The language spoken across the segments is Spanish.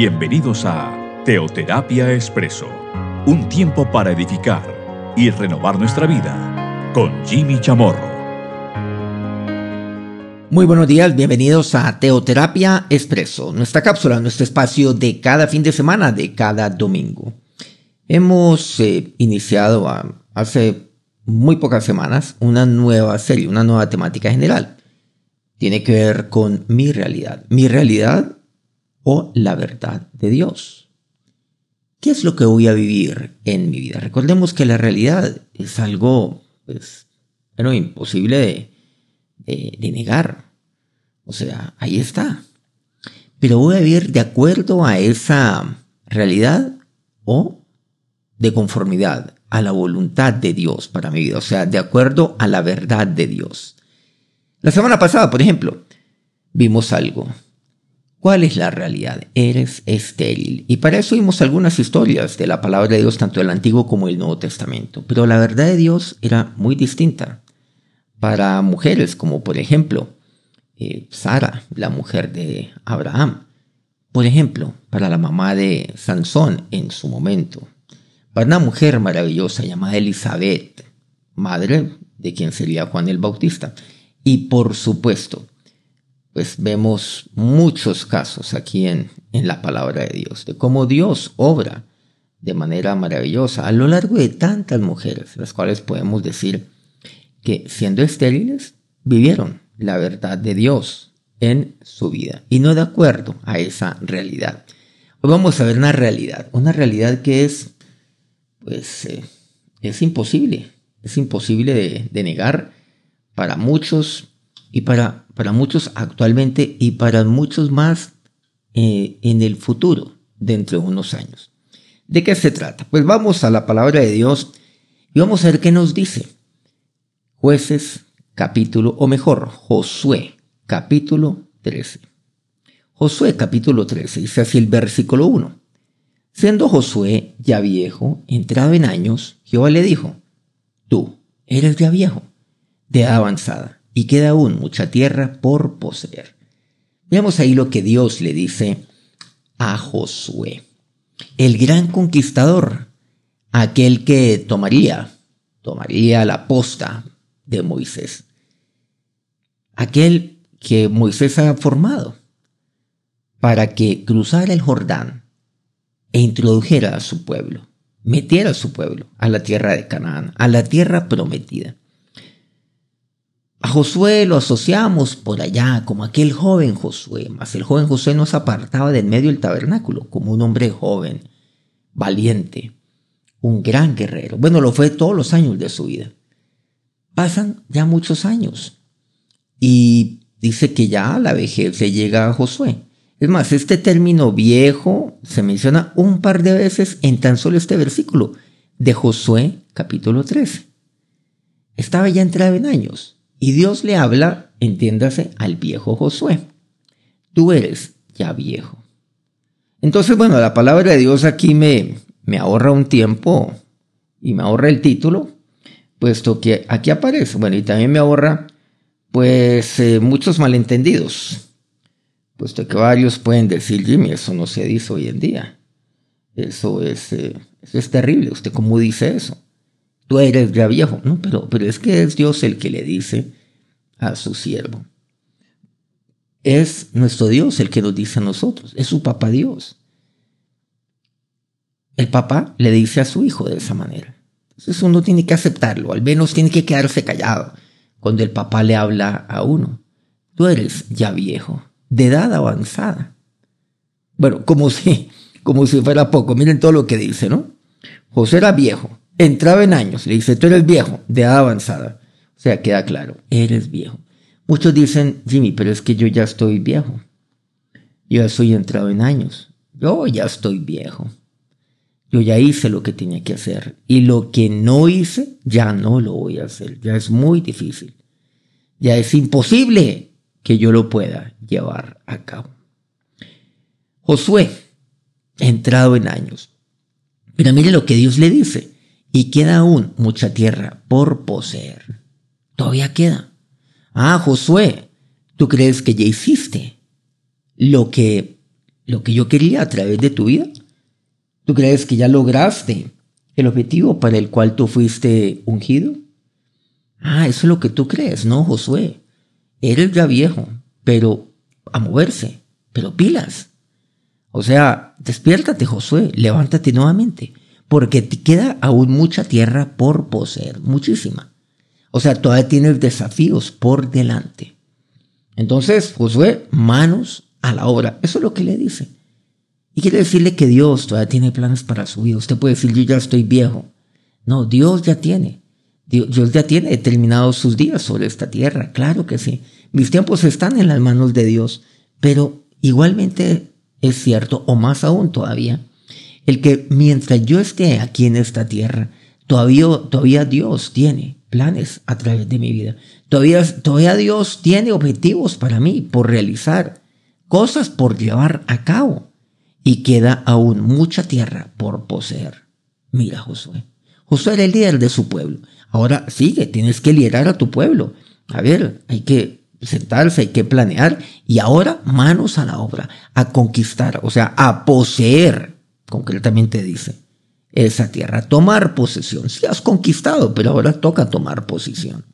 Bienvenidos a Teoterapia Expreso, un tiempo para edificar y renovar nuestra vida con Jimmy Chamorro. Muy buenos días, bienvenidos a Teoterapia Expreso, nuestra cápsula, nuestro espacio de cada fin de semana, de cada domingo. Hemos eh, iniciado hace muy pocas semanas una nueva serie, una nueva temática general. Tiene que ver con mi realidad. Mi realidad o la verdad de Dios. ¿Qué es lo que voy a vivir en mi vida? Recordemos que la realidad es algo, pues, bueno, imposible de, de negar. O sea, ahí está. Pero voy a vivir de acuerdo a esa realidad o de conformidad a la voluntad de Dios para mi vida. O sea, de acuerdo a la verdad de Dios. La semana pasada, por ejemplo, vimos algo ¿Cuál es la realidad? Eres estéril. Y para eso vimos algunas historias de la palabra de Dios, tanto del Antiguo como del Nuevo Testamento. Pero la verdad de Dios era muy distinta. Para mujeres, como por ejemplo, eh, Sara, la mujer de Abraham. Por ejemplo, para la mamá de Sansón en su momento. Para una mujer maravillosa llamada Elizabeth, madre de quien sería Juan el Bautista. Y por supuesto, pues vemos muchos casos aquí en, en la palabra de Dios, de cómo Dios obra de manera maravillosa a lo largo de tantas mujeres, las cuales podemos decir que siendo estériles vivieron la verdad de Dios en su vida y no de acuerdo a esa realidad. Hoy vamos a ver una realidad, una realidad que es, pues, eh, es imposible, es imposible de, de negar para muchos y para, para muchos actualmente y para muchos más eh, en el futuro, dentro de unos años. ¿De qué se trata? Pues vamos a la palabra de Dios y vamos a ver qué nos dice. Jueces capítulo, o mejor, Josué capítulo 13. Josué capítulo 13 dice así el versículo 1. Siendo Josué ya viejo, entrado en años, Jehová le dijo, tú eres ya viejo, de avanzada y queda aún mucha tierra por poseer. Veamos ahí lo que Dios le dice a Josué, el gran conquistador, aquel que tomaría, tomaría la posta de Moisés, aquel que Moisés ha formado para que cruzara el Jordán e introdujera a su pueblo, metiera a su pueblo a la tierra de Canaán, a la tierra prometida. A Josué lo asociamos por allá como aquel joven Josué, mas el joven Josué no se apartaba del medio del tabernáculo como un hombre joven, valiente, un gran guerrero. Bueno, lo fue todos los años de su vida. Pasan ya muchos años y dice que ya la vejez llega a Josué. Es más, este término viejo se menciona un par de veces en tan solo este versículo de Josué capítulo 13. Estaba ya entrado en años y Dios le habla, entiéndase, al viejo Josué. Tú eres ya viejo. Entonces, bueno, la palabra de Dios aquí me, me ahorra un tiempo y me ahorra el título, puesto que aquí aparece, bueno, y también me ahorra, pues, eh, muchos malentendidos, puesto que varios pueden decir, Jimmy, eso no se dice hoy en día. Eso es, eh, eso es terrible. ¿Usted cómo dice eso? Tú eres ya viejo. No, pero, pero es que es Dios el que le dice a su siervo. Es nuestro Dios el que nos dice a nosotros. Es su papá Dios. El papá le dice a su hijo de esa manera. Entonces uno tiene que aceptarlo, al menos tiene que quedarse callado cuando el papá le habla a uno. Tú eres ya viejo, de edad avanzada. Bueno, como si, como si fuera poco. Miren todo lo que dice, ¿no? José era viejo, entraba en años, le dice, tú eres viejo, de edad avanzada. O sea, queda claro, eres viejo. Muchos dicen, Jimmy, pero es que yo ya estoy viejo. Yo ya soy entrado en años. Yo ya estoy viejo. Yo ya hice lo que tenía que hacer. Y lo que no hice, ya no lo voy a hacer. Ya es muy difícil. Ya es imposible que yo lo pueda llevar a cabo. Josué, entrado en años. Pero mire lo que Dios le dice y queda aún mucha tierra por poseer. Todavía queda. Ah, Josué, ¿tú crees que ya hiciste lo que, lo que yo quería a través de tu vida? ¿Tú crees que ya lograste el objetivo para el cual tú fuiste ungido? Ah, eso es lo que tú crees, ¿no, Josué? Eres ya viejo, pero a moverse, pero pilas. O sea, despiértate, Josué, levántate nuevamente, porque te queda aún mucha tierra por poseer, muchísima. O sea, todavía tienes desafíos por delante. Entonces, Josué, manos a la obra. Eso es lo que le dice. Y quiere decirle que Dios todavía tiene planes para su vida. Usted puede decir, yo ya estoy viejo. No, Dios ya tiene. Dios ya tiene determinados sus días sobre esta tierra. Claro que sí. Mis tiempos están en las manos de Dios. Pero igualmente es cierto, o más aún todavía, el que mientras yo esté aquí en esta tierra, todavía, todavía Dios tiene planes a través de mi vida. Todavía, todavía Dios tiene objetivos para mí por realizar, cosas por llevar a cabo. Y queda aún mucha tierra por poseer. Mira Josué. Josué era el líder de su pueblo. Ahora sigue, tienes que liderar a tu pueblo. A ver, hay que sentarse, hay que planear. Y ahora manos a la obra, a conquistar, o sea, a poseer, concretamente dice esa tierra, tomar posesión. Sí has conquistado, pero ahora toca tomar posición.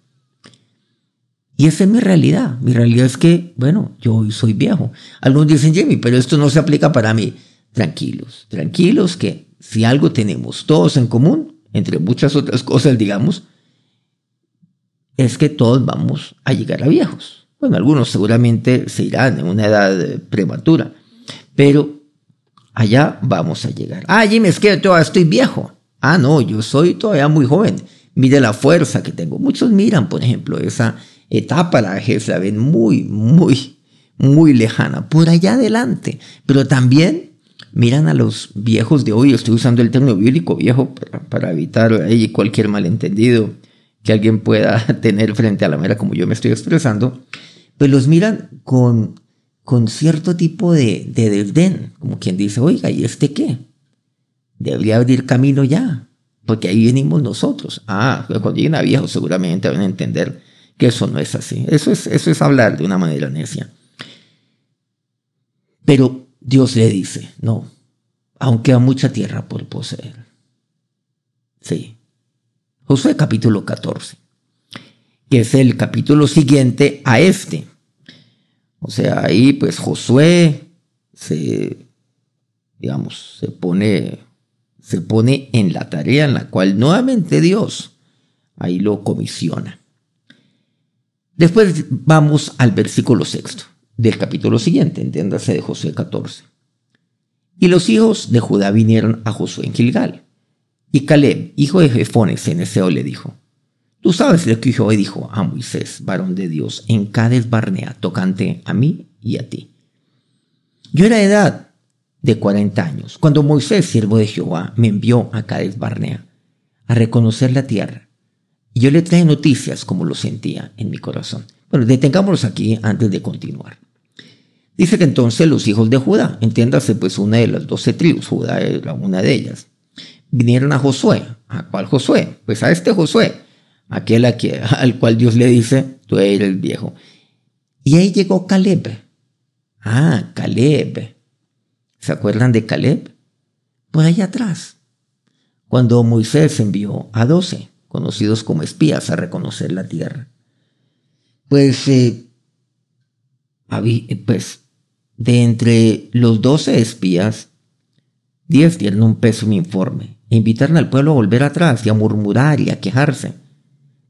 Y esa es mi realidad. Mi realidad es que, bueno, yo hoy soy viejo. Algunos dicen, Jimmy, pero esto no se aplica para mí. Tranquilos, tranquilos que si algo tenemos todos en común, entre muchas otras cosas, digamos, es que todos vamos a llegar a viejos. Bueno, algunos seguramente se irán en una edad prematura, pero allá vamos a llegar. Ah, Jimmy, es que todavía estoy viejo. Ah, no, yo soy todavía muy joven. Mire la fuerza que tengo. Muchos miran, por ejemplo, esa etapa, la vejez, la ven muy, muy, muy lejana, por allá adelante. Pero también miran a los viejos de hoy. Estoy usando el término bíblico viejo para, evitar cualquier malentendido que alguien pueda tener frente a la manera como yo me estoy expresando. Pues los miran con con cierto tipo de, de desdén, como quien dice, oiga, ¿y este qué? Debería abrir camino ya, porque ahí venimos nosotros. Ah, cuando lleguen a viejos seguramente van a entender que eso no es así. Eso es, eso es hablar de una manera necia. Pero Dios le dice, no, aunque hay mucha tierra por poseer. Sí. Josué capítulo 14, que es el capítulo siguiente a este. O sea, ahí pues Josué se, digamos, se pone, se pone en la tarea en la cual nuevamente Dios ahí lo comisiona. Después vamos al versículo sexto del capítulo siguiente, entiéndase de Josué 14. Y los hijos de Judá vinieron a Josué en Gilgal. Y Caleb, hijo de Jefones en Eseo, le dijo, Tú sabes lo que Jehová dijo a Moisés, varón de Dios, en Cades Barnea, tocante a mí y a ti. Yo era de edad de 40 años, cuando Moisés, siervo de Jehová, me envió a Cades Barnea a reconocer la tierra. Y yo le traje noticias como lo sentía en mi corazón. Bueno, detengámonos aquí antes de continuar. Dice que entonces los hijos de Judá, entiéndase pues una de las doce tribus, Judá era una de ellas, vinieron a Josué. ¿A cuál Josué? Pues a este Josué, aquel al cual Dios le dice, tú eres el viejo. Y ahí llegó Caleb. Ah, Caleb. ¿Se acuerdan de Caleb? Por ahí atrás, cuando Moisés envió a doce, conocidos como espías, a reconocer la tierra. Pues, eh, pues, de entre los doce espías, diez dieron un pésimo informe e invitaron al pueblo a volver atrás y a murmurar y a quejarse.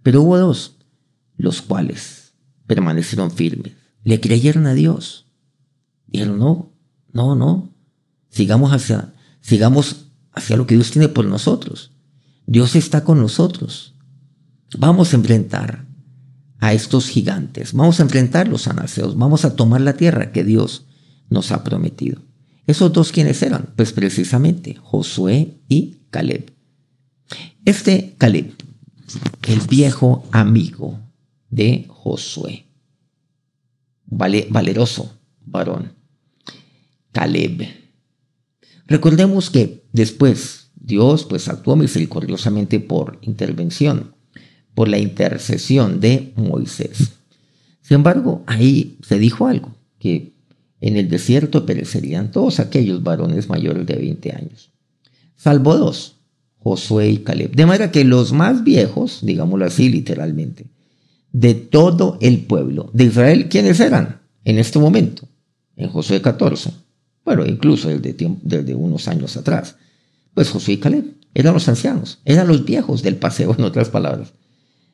Pero hubo dos, los cuales permanecieron firmes. Le creyeron a Dios. Dijeron, no, no, no. Sigamos hacia, sigamos hacia lo que Dios tiene por nosotros. Dios está con nosotros. Vamos a enfrentar a estos gigantes. Vamos a enfrentar los anaseos. Vamos a tomar la tierra que Dios nos ha prometido. ¿Esos dos quiénes eran? Pues precisamente Josué y Caleb. Este Caleb el viejo amigo de Josué. Vale, valeroso varón. Caleb. Recordemos que después Dios pues actuó misericordiosamente por intervención, por la intercesión de Moisés. Sin embargo, ahí se dijo algo, que En el desierto perecerían todos aquellos varones mayores de 20 años, salvo dos, Josué y Caleb. De manera que los más viejos, digámoslo así literalmente, de todo el pueblo de Israel, ¿quiénes eran en este momento? En Josué 14. Bueno, incluso desde, unos años atrás. Pues Josué y Caleb eran los ancianos, eran los viejos del paseo, en otras palabras.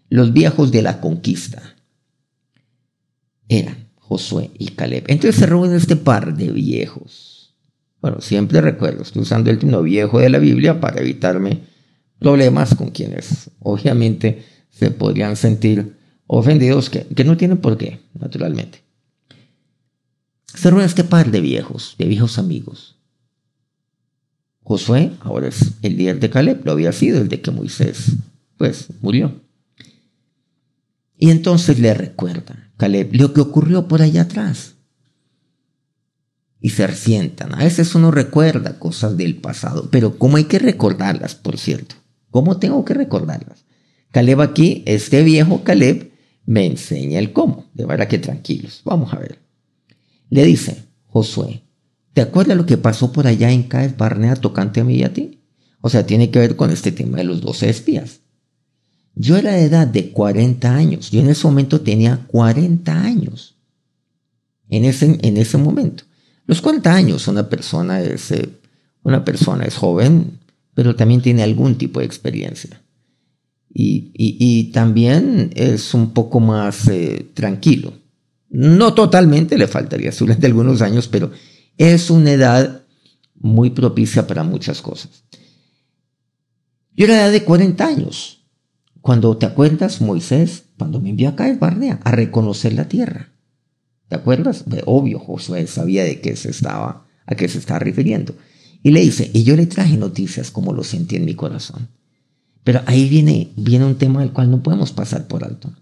Los viejos de la conquista. Eran Josué y Caleb. Entonces se reúnen este par de viejos. Bueno, siempre recuerdo, estoy usando el término viejo de la Biblia para evitarme problemas con quienes obviamente se podrían sentir ofendidos, que, que no tienen por qué, naturalmente. Se este par de viejos, de viejos amigos. Josué ahora es el líder de Caleb, lo había sido el de que Moisés, pues, murió. Y entonces le recuerda Caleb, lo que ocurrió por allá atrás. Y se resientan. A veces uno recuerda cosas del pasado, pero ¿cómo hay que recordarlas, por cierto? ¿Cómo tengo que recordarlas? Caleb aquí, este viejo Caleb, me enseña el cómo. De verdad que tranquilos. Vamos a ver. Le dice, Josué, ¿te acuerdas lo que pasó por allá en Caes Barnea tocante a mí y a ti? O sea, tiene que ver con este tema de los doce espías. Yo era de edad de 40 años. Yo en ese momento tenía 40 años. En ese, en ese momento. Los 40 años, una persona es, eh, una persona es joven, pero también tiene algún tipo de experiencia. Y, también es un poco más eh, tranquilo. No totalmente, le faltaría durante algunos años, pero es una edad muy propicia para muchas cosas. Yo era de edad de 40 años. Cuando te acuerdas, Moisés, cuando me envió a caer Barnea a reconocer la tierra. ¿Te acuerdas? Obvio, Josué sabía de qué se estaba, a qué se estaba refiriendo. Y le dice, y yo le traje noticias como lo sentí en mi corazón. Pero ahí viene, viene un tema del cual no podemos pasar por alto.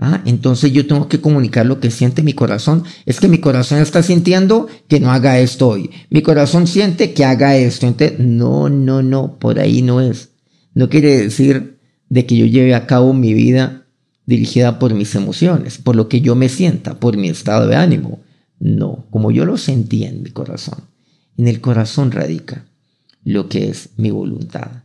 Ah, entonces yo tengo que comunicar lo que siente mi corazón. Es que mi corazón está sintiendo que no haga esto hoy. Mi corazón siente que haga esto. Entonces, no, no, no, por ahí no es. No quiere decir de que yo lleve a cabo mi vida dirigida por mis emociones, por lo que yo me sienta, por mi estado de ánimo. No, como yo lo sentía en mi corazón. En el corazón radica lo que es mi voluntad.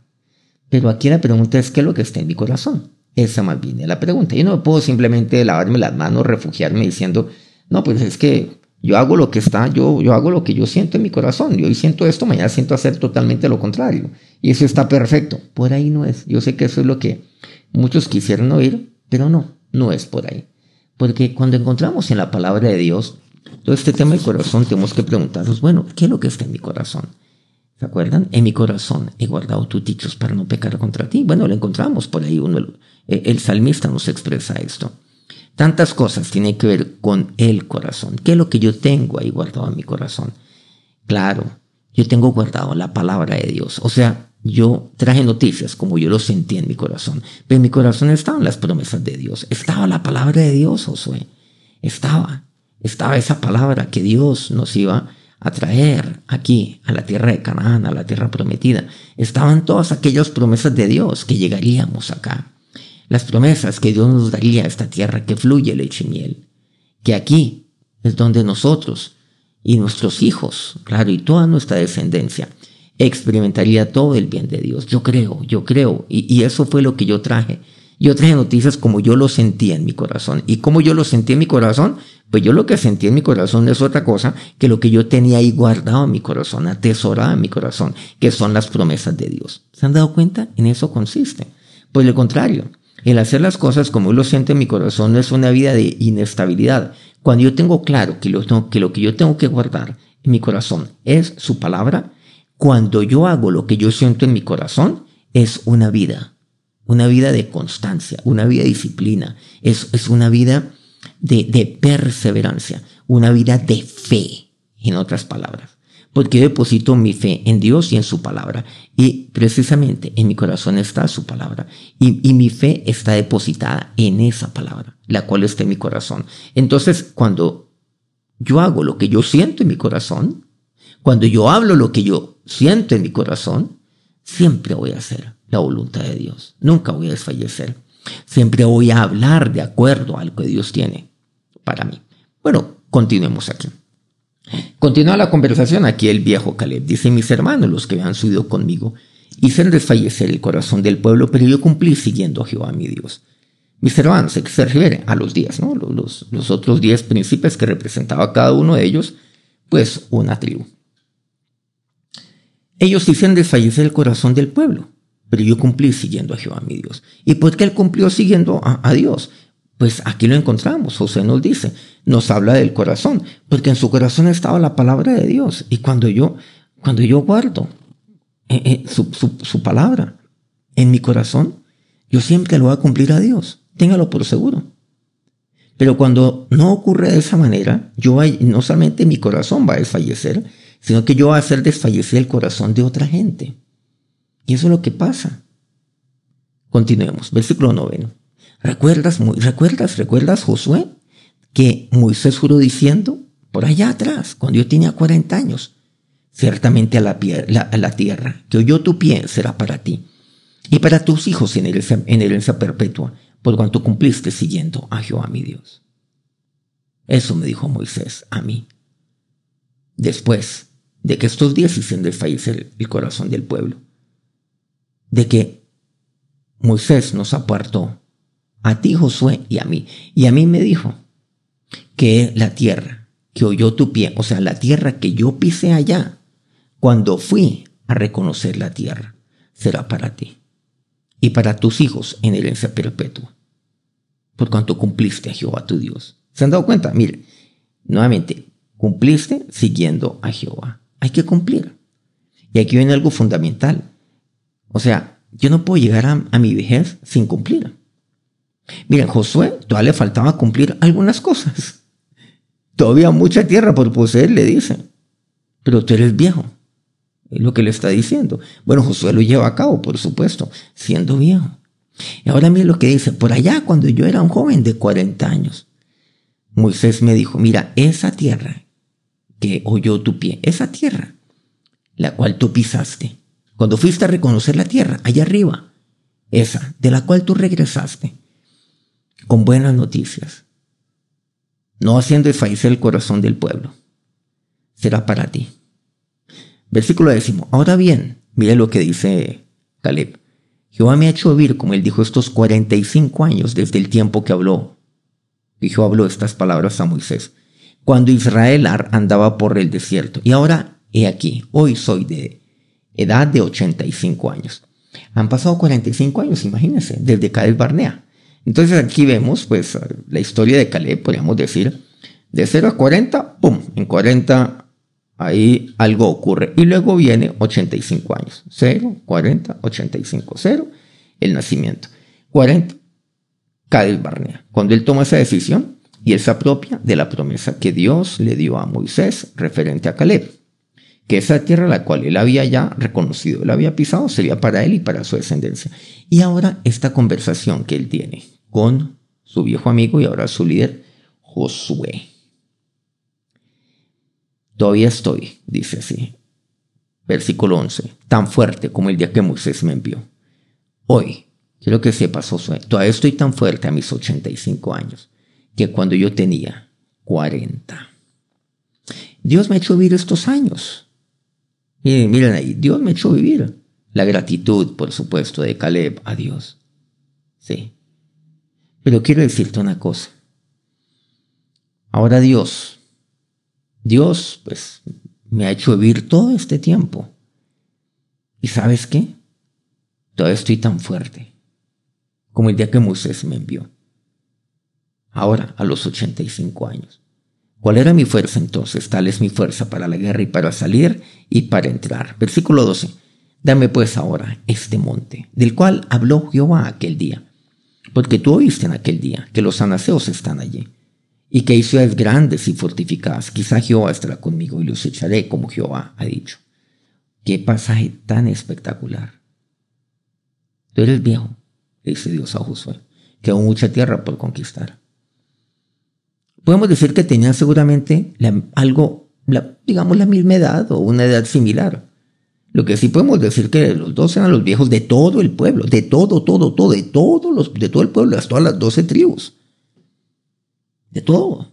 Pero aquí la pregunta es, ¿qué es lo que está en mi corazón? Esa más bien es la pregunta. Yo no puedo simplemente lavarme las manos, refugiarme diciendo, no, pues es que yo hago lo que está, yo, yo hago lo que yo siento en mi corazón. Yo hoy siento esto, mañana siento hacer totalmente lo contrario. Y eso está perfecto. Por ahí no es. Yo sé que eso es lo que muchos quisieran oír, pero no, no es por ahí. Porque cuando encontramos en la palabra de Dios todo este tema del corazón, tenemos que preguntarnos, bueno, ¿qué es lo que está en mi corazón? ¿Se acuerdan? En mi corazón he guardado tus dichos para no pecar contra ti. Bueno, lo encontramos por ahí. Uno, el salmista nos expresa esto. Tantas cosas tienen que ver con el corazón. ¿Qué es lo que yo tengo ahí guardado en mi corazón? Claro, yo tengo guardado la palabra de Dios. O sea, yo traje noticias como yo lo sentí en mi corazón. Pero en mi corazón estaban las promesas de Dios. Estaba la palabra de Dios, Josué. Estaba. Estaba esa palabra que Dios nos iba a traer aquí, a la tierra de Canaán, a la tierra prometida. Estaban todas aquellas promesas de Dios que llegaríamos acá las promesas que Dios nos daría a esta tierra que fluye leche y miel, que aquí es donde nosotros y nuestros hijos, claro, y toda nuestra descendencia, experimentaría todo el bien de Dios. Yo creo, yo creo, y, eso fue lo que yo traje. Yo traje noticias como yo lo sentía en mi corazón. ¿Y como yo lo sentí en mi corazón? Pues yo lo que sentí en mi corazón es otra cosa que lo que yo tenía ahí guardado en mi corazón, atesorado en mi corazón, que son las promesas de Dios. ¿Se han dado cuenta? En eso consiste. Pues lo contrario, el hacer las cosas como lo siento en mi corazón no es una vida de inestabilidad. Cuando yo tengo claro que lo, que lo que yo tengo que guardar en mi corazón es su palabra, cuando yo hago lo que yo siento en mi corazón, es una vida. Una vida de constancia, una vida de disciplina. Es, es una vida de, de perseverancia, una vida de fe, en otras palabras porque deposito mi fe en Dios y en su palabra. Y precisamente en mi corazón está su palabra. Y, mi fe está depositada en esa palabra, la cual está en mi corazón. Entonces, cuando yo hago lo que yo siento en mi corazón, cuando yo hablo lo que yo siento en mi corazón, siempre voy a hacer la voluntad de Dios. Nunca voy a desfallecer. Siempre voy a hablar de acuerdo a lo que Dios tiene para mí. Bueno, continuemos aquí. Continúa la conversación aquí el viejo Caleb. Dice, mis hermanos, los que han subido conmigo, hicieron desfallecer el corazón del pueblo, pero yo cumplí siguiendo a Jehová mi Dios. Mis hermanos, se refiere a los diez, ¿no? Los otros diez príncipes que representaba cada uno de ellos, pues una tribu. Ellos hicieron desfallecer el corazón del pueblo, pero yo cumplí siguiendo a Jehová mi Dios. ¿Y por qué él cumplió siguiendo a, Dios? Pues aquí lo encontramos, José nos dice, nos habla del corazón, porque en su corazón estaba la palabra de Dios. Y cuando yo, cuando yo guardo eh, eh, su, su palabra en mi corazón, yo siempre lo voy a cumplir a Dios. Téngalo por seguro. Pero cuando no ocurre de esa manera, yo no solamente mi corazón va a desfallecer, sino que yo voy a hacer desfallecer el corazón de otra gente. Y eso es lo que pasa. Continuemos, versículo noveno. ¿Recuerdas, recuerdas, recuerdas, Josué, que Moisés juró diciendo, por allá atrás, cuando yo tenía 40 años, ciertamente a la, la tierra que oyó tu pie será para ti, y para tus hijos en herencia, en herencia perpetua, por cuanto cumpliste siguiendo a Jehová mi Dios. Eso me dijo Moisés a mí. Después de que estos días hicieron desfallecer el corazón del pueblo, de que Moisés nos apartó a ti, Josué, y a mí. Y a mí me dijo que la tierra que oyó tu pie, o sea, la tierra que yo pisé allá, cuando fui a reconocer la tierra, será para ti y para tus hijos en herencia perpetua, por cuanto cumpliste a Jehová tu Dios. ¿Se han dado cuenta? Mire, nuevamente, cumpliste siguiendo a Jehová. Hay que cumplir. Y aquí viene algo fundamental. O sea, yo no puedo llegar a, mi vejez sin cumplir. Miren, Josué todavía le faltaba cumplir algunas cosas. Todavía mucha tierra por poseer, le dice. Pero tú eres viejo. Es lo que le está diciendo. Bueno, Josué lo lleva a cabo, por supuesto, siendo viejo. Y ahora mire lo que dice. Por allá, cuando yo era un joven de 40 años, Moisés me dijo, mira, esa tierra que oyó tu pie, esa tierra, la cual tú pisaste, cuando fuiste a reconocer la tierra, allá arriba, esa, de la cual tú regresaste, con buenas noticias, no haciendo desfallecer el corazón del pueblo, será para ti. Versículo décimo. Ahora bien, mire lo que dice Caleb. Jehová me ha hecho vivir, como él dijo, estos 45 años desde el tiempo que habló. Y Jehová habló estas palabras a Moisés. Cuando Israel andaba por el desierto. Y ahora, he aquí, hoy soy de edad de 85 años. Han pasado 45 años, imagínense, desde Caleb Barnea. Entonces aquí vemos, pues, la historia de Caleb, podríamos decir, de 0 a 40, ¡pum! En 40 ahí algo ocurre. Y luego viene 85 años. 0, 40, 85, 0, el nacimiento. 40, Cádiz Barnea. Cuando él toma esa decisión y él se apropia de la promesa que Dios le dio a Moisés referente a Caleb. Que esa tierra la cual él había ya reconocido, él había pisado, sería para él y para su descendencia. Y ahora esta conversación que él tiene con su viejo amigo y ahora su líder, Josué. Todavía estoy, dice así. Versículo 11. Tan fuerte como el día que Moisés me envió. Hoy, quiero que sepas, Josué, todavía estoy tan fuerte a mis 85 años que cuando yo tenía 40. Dios me ha hecho vivir estos años. Miren, miren ahí, Dios me ha hecho vivir. La gratitud, por supuesto, de Caleb a Dios. Sí. Pero quiero decirte una cosa. Ahora Dios Dios, pues, me ha hecho vivir todo este tiempo. ¿Y sabes qué? Todavía estoy tan fuerte como el día que Moisés me envió. Ahora, a los 85 años. ¿Cuál era mi fuerza entonces? Tal es mi fuerza para la guerra y para salir y para entrar. Versículo 12. Dame pues ahora este monte, del cual habló Jehová aquel día. Porque tú oíste en aquel día que los anaseos están allí y que hay ciudades grandes y fortificadas. Quizá Jehová estará conmigo y los echaré como Jehová ha dicho. Qué pasaje tan espectacular. Tú eres viejo, dice Dios a Josué, que aún mucha tierra por conquistar. Podemos decir que tenían seguramente algo, digamos, la misma edad o una edad similar. Lo que sí podemos decir que los dos eran los viejos de todo el pueblo, de todo, todo, todo, de todos los, de todo el pueblo, de todas las doce tribus de todo.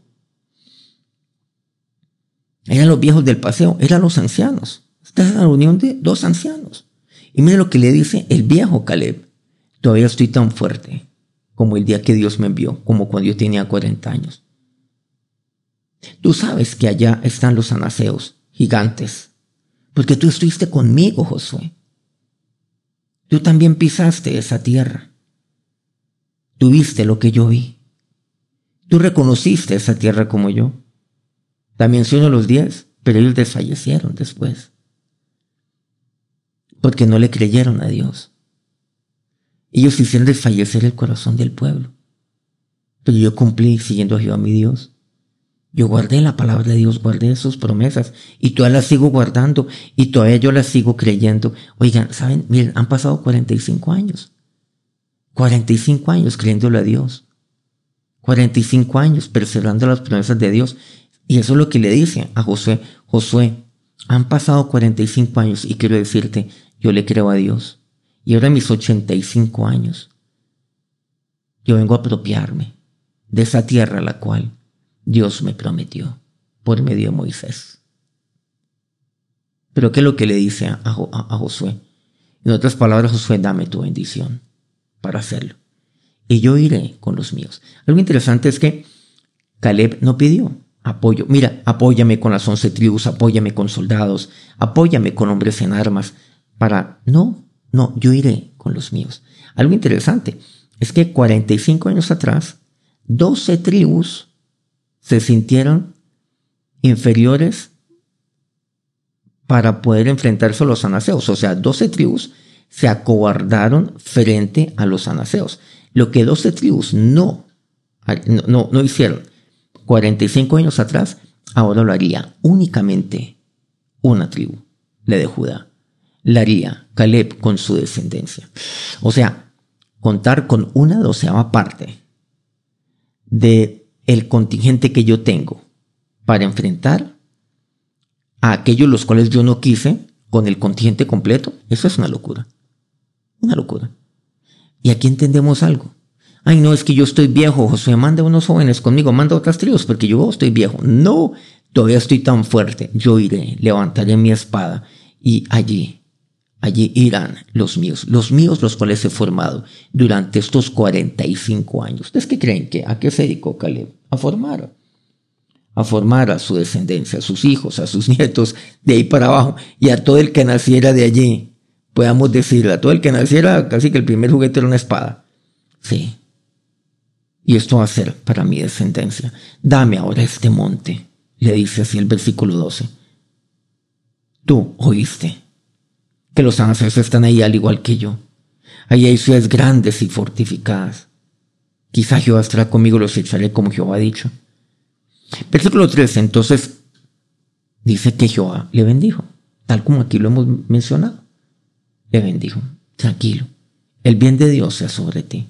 Eran los viejos del paseo, eran los ancianos. Esta es la reunión de dos ancianos. Y mire lo que le dice el viejo Caleb. Todavía estoy tan fuerte como el día que Dios me envió, como cuando yo tenía 40 años. Tú sabes que allá están los anaseos, gigantes, porque tú estuviste conmigo, Josué. Tú también pisaste esa tierra. Tú viste lo que yo vi. Tú reconociste esa tierra como yo. También soy los diez, pero ellos desfallecieron después. Porque no le creyeron a Dios. Ellos hicieron desfallecer el corazón del pueblo. Pero yo cumplí siguiendo a Jehová mi Dios. Yo guardé la palabra de Dios, guardé sus promesas y todavía las sigo guardando y todavía yo las sigo creyendo. Oigan, ¿saben? Miren, han pasado 45 años. 45 años creyéndole a Dios. 45 años perseverando las promesas de Dios. Y eso es lo que le dice a Josué. Josué, han pasado 45 años y quiero decirte, yo le creo a Dios. Y ahora mis 85 años, yo vengo a apropiarme de esa tierra a la cual Dios me prometió por medio de Moisés. Pero ¿qué es lo que le dice a, Josué? En otras palabras, Josué, dame tu bendición para hacerlo. Y yo iré con los míos. Algo interesante es que Caleb no pidió apoyo. Mira, apóyame con las once tribus, apóyame con soldados, apóyame con hombres en armas. Para, no, no, yo iré con los míos. Algo interesante es que 45 años atrás, 12 tribus se sintieron inferiores para poder enfrentarse a los anaseos. O sea, 12 tribus se acobardaron frente a los anaseos. Lo que 12 tribus no, no, no hicieron 45 años atrás, ahora lo haría únicamente una tribu, la de Judá. La haría Caleb con su descendencia. O sea, contar con una doceava parte de el contingente que yo tengo para enfrentar a aquellos los cuales yo no quise con el contingente completo, eso es una locura. Una locura. Y aquí entendemos algo. Ay, no, es que yo estoy viejo, Josué, manda unos jóvenes conmigo, manda otras tribus, porque yo estoy viejo. No, todavía estoy tan fuerte. Yo iré, levantaré mi espada y allí Allí irán los míos, los míos los cuales he formado durante estos 45 años. ¿Ustedes qué creen que a qué se dedicó Caleb? A formar. A formar a su descendencia, a sus hijos, a sus nietos, de ahí para abajo, y a todo el que naciera de allí. Podamos decir, a todo el que naciera, casi que el primer juguete era una espada. Sí. Y esto va a ser para mi descendencia. Dame ahora este monte, le dice así el versículo 12. Tú oíste los ángeles están ahí al igual que yo. Ahí hay ciudades grandes y fortificadas. Quizá Jehová estará conmigo, los echaré como Jehová ha dicho. Versículo 13, entonces dice que Jehová le bendijo, tal como aquí lo hemos mencionado. Le bendijo, tranquilo, el bien de Dios sea sobre ti.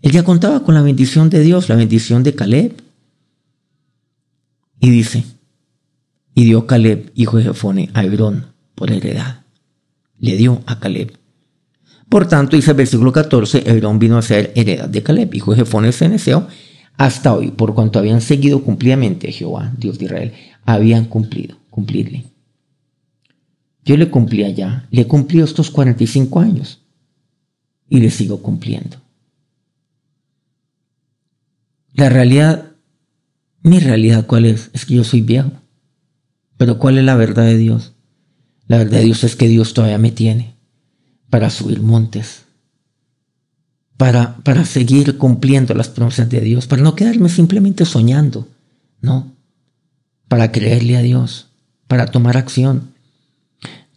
Él ya contaba con la bendición de Dios, la bendición de Caleb. Y dice, y dio Caleb, hijo de Jefone, a Hebrón por heredad le dio a Caleb. Por tanto, dice el versículo 14, Hebrón vino a ser heredad de Caleb, hijo de Jefón el Ceneseo, hasta hoy, por cuanto habían seguido cumplidamente a Jehová, Dios de Israel, habían cumplido, cumplirle. Yo le cumplí allá, le cumplí estos 45 años y le sigo cumpliendo. La realidad, mi realidad, ¿cuál es? Es que yo soy viejo. Pero ¿cuál es la verdad de Dios? La verdad de Dios es que Dios todavía me tiene para subir montes, para, para seguir cumpliendo las promesas de Dios, para no quedarme simplemente soñando, no, para creerle a Dios, para tomar acción.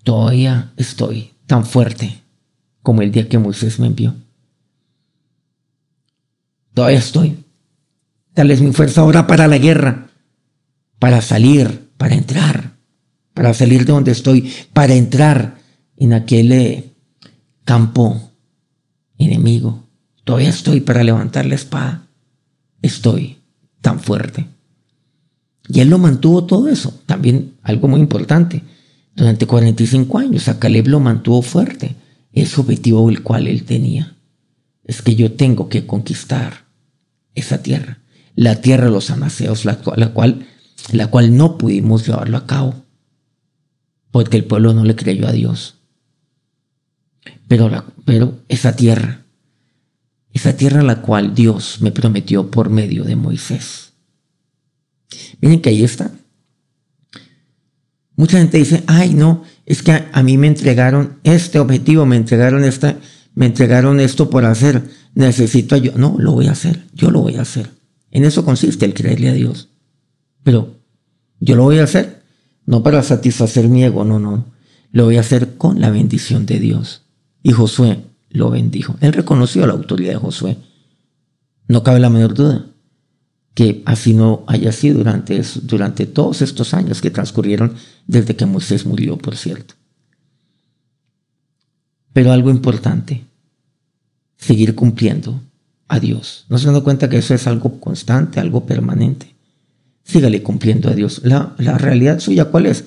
Todavía estoy tan fuerte como el día que Moisés me envió. Todavía estoy. Tal es mi fuerza ahora para la guerra, para salir, para entrar, para salir de donde estoy, para entrar en aquel eh, campo enemigo. Todavía estoy para levantar la espada. Estoy tan fuerte. Y él lo mantuvo todo eso. También algo muy importante. Durante 45 años a Caleb lo mantuvo fuerte. Ese objetivo el cual él tenía. Es que yo tengo que conquistar esa tierra. La tierra de los anaseos, la, cual la cual no pudimos llevarlo a cabo, porque el pueblo no le creyó a Dios. Pero, pero esa tierra, esa tierra la cual Dios me prometió por medio de Moisés. Miren que ahí está. Mucha gente dice, ay no, es que a, mí me entregaron este objetivo, me entregaron esta, me entregaron esto por hacer, necesito ayuda. No, lo voy a hacer, yo lo voy a hacer. En eso consiste el creerle a Dios. Pero yo lo voy a hacer, no para satisfacer mi ego, no, no. Lo voy a hacer con la bendición de Dios. Y Josué lo bendijo. Él reconoció la autoridad de Josué. No cabe la menor duda que así no haya sido durante, durante todos estos años que transcurrieron desde que Moisés murió, por cierto. Pero algo importante, seguir cumpliendo a Dios. ¿No se dan cuenta que eso es algo constante, algo permanente? Sígale cumpliendo a Dios. La, la realidad suya, ¿cuál es?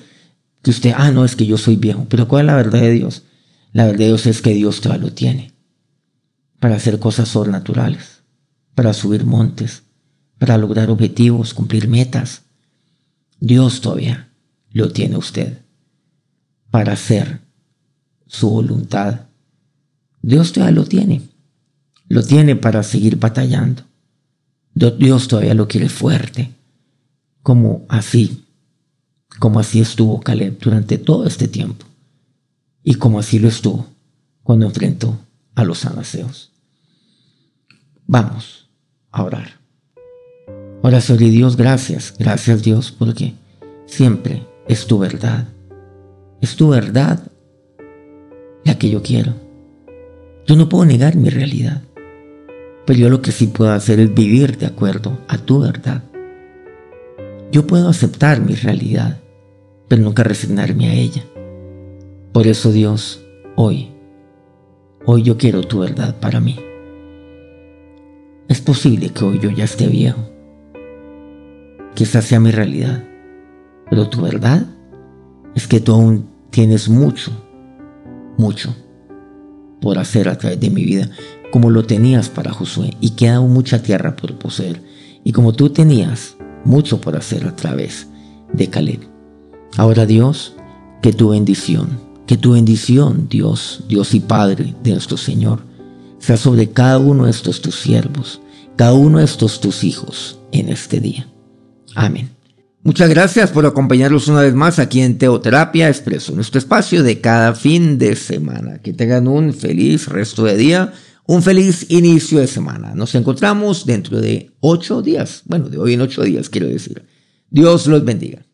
Que usted, ah, no, es que yo soy viejo. Pero ¿cuál es la verdad de Dios? La verdad de Dios es que Dios todavía lo tiene para hacer cosas sobrenaturales, para subir montes, para lograr objetivos, cumplir metas. Dios todavía lo tiene usted para hacer su voluntad. Dios todavía lo tiene. Lo tiene para seguir batallando. Dios todavía lo quiere fuerte, como así, como así estuvo Caleb durante todo este tiempo, y como así lo estuvo cuando enfrentó a los anaseos. Vamos a orar. Ahora, sobre Dios, gracias, gracias Dios, porque siempre es tu verdad. Es tu verdad la que yo quiero. Yo no puedo negar mi realidad, pero yo lo que sí puedo hacer es vivir de acuerdo a tu verdad. Yo puedo aceptar mi realidad, pero nunca resignarme a ella. Por eso Dios, hoy, hoy yo quiero tu verdad para mí. Es posible que hoy yo ya esté viejo, esa sea mi realidad. Pero tu verdad es que tú aún tienes mucho, mucho por hacer a través de mi vida, como lo tenías para Josué, y queda aún mucha tierra por poseer, y como tú tenías mucho por hacer a través de Caleb. Ahora Dios, que tu bendición, que tu bendición, Dios, Dios y Padre de nuestro Señor, sea sobre cada uno de estos tus siervos, cada uno de estos tus hijos en este día. Amén. Muchas gracias por acompañarnos una vez más aquí en Teoterapia Expreso, nuestro espacio de cada fin de semana. Que tengan un feliz resto de día, un feliz inicio de semana. Nos encontramos dentro de ocho días, bueno, de hoy en ocho días quiero decir. Dios los bendiga.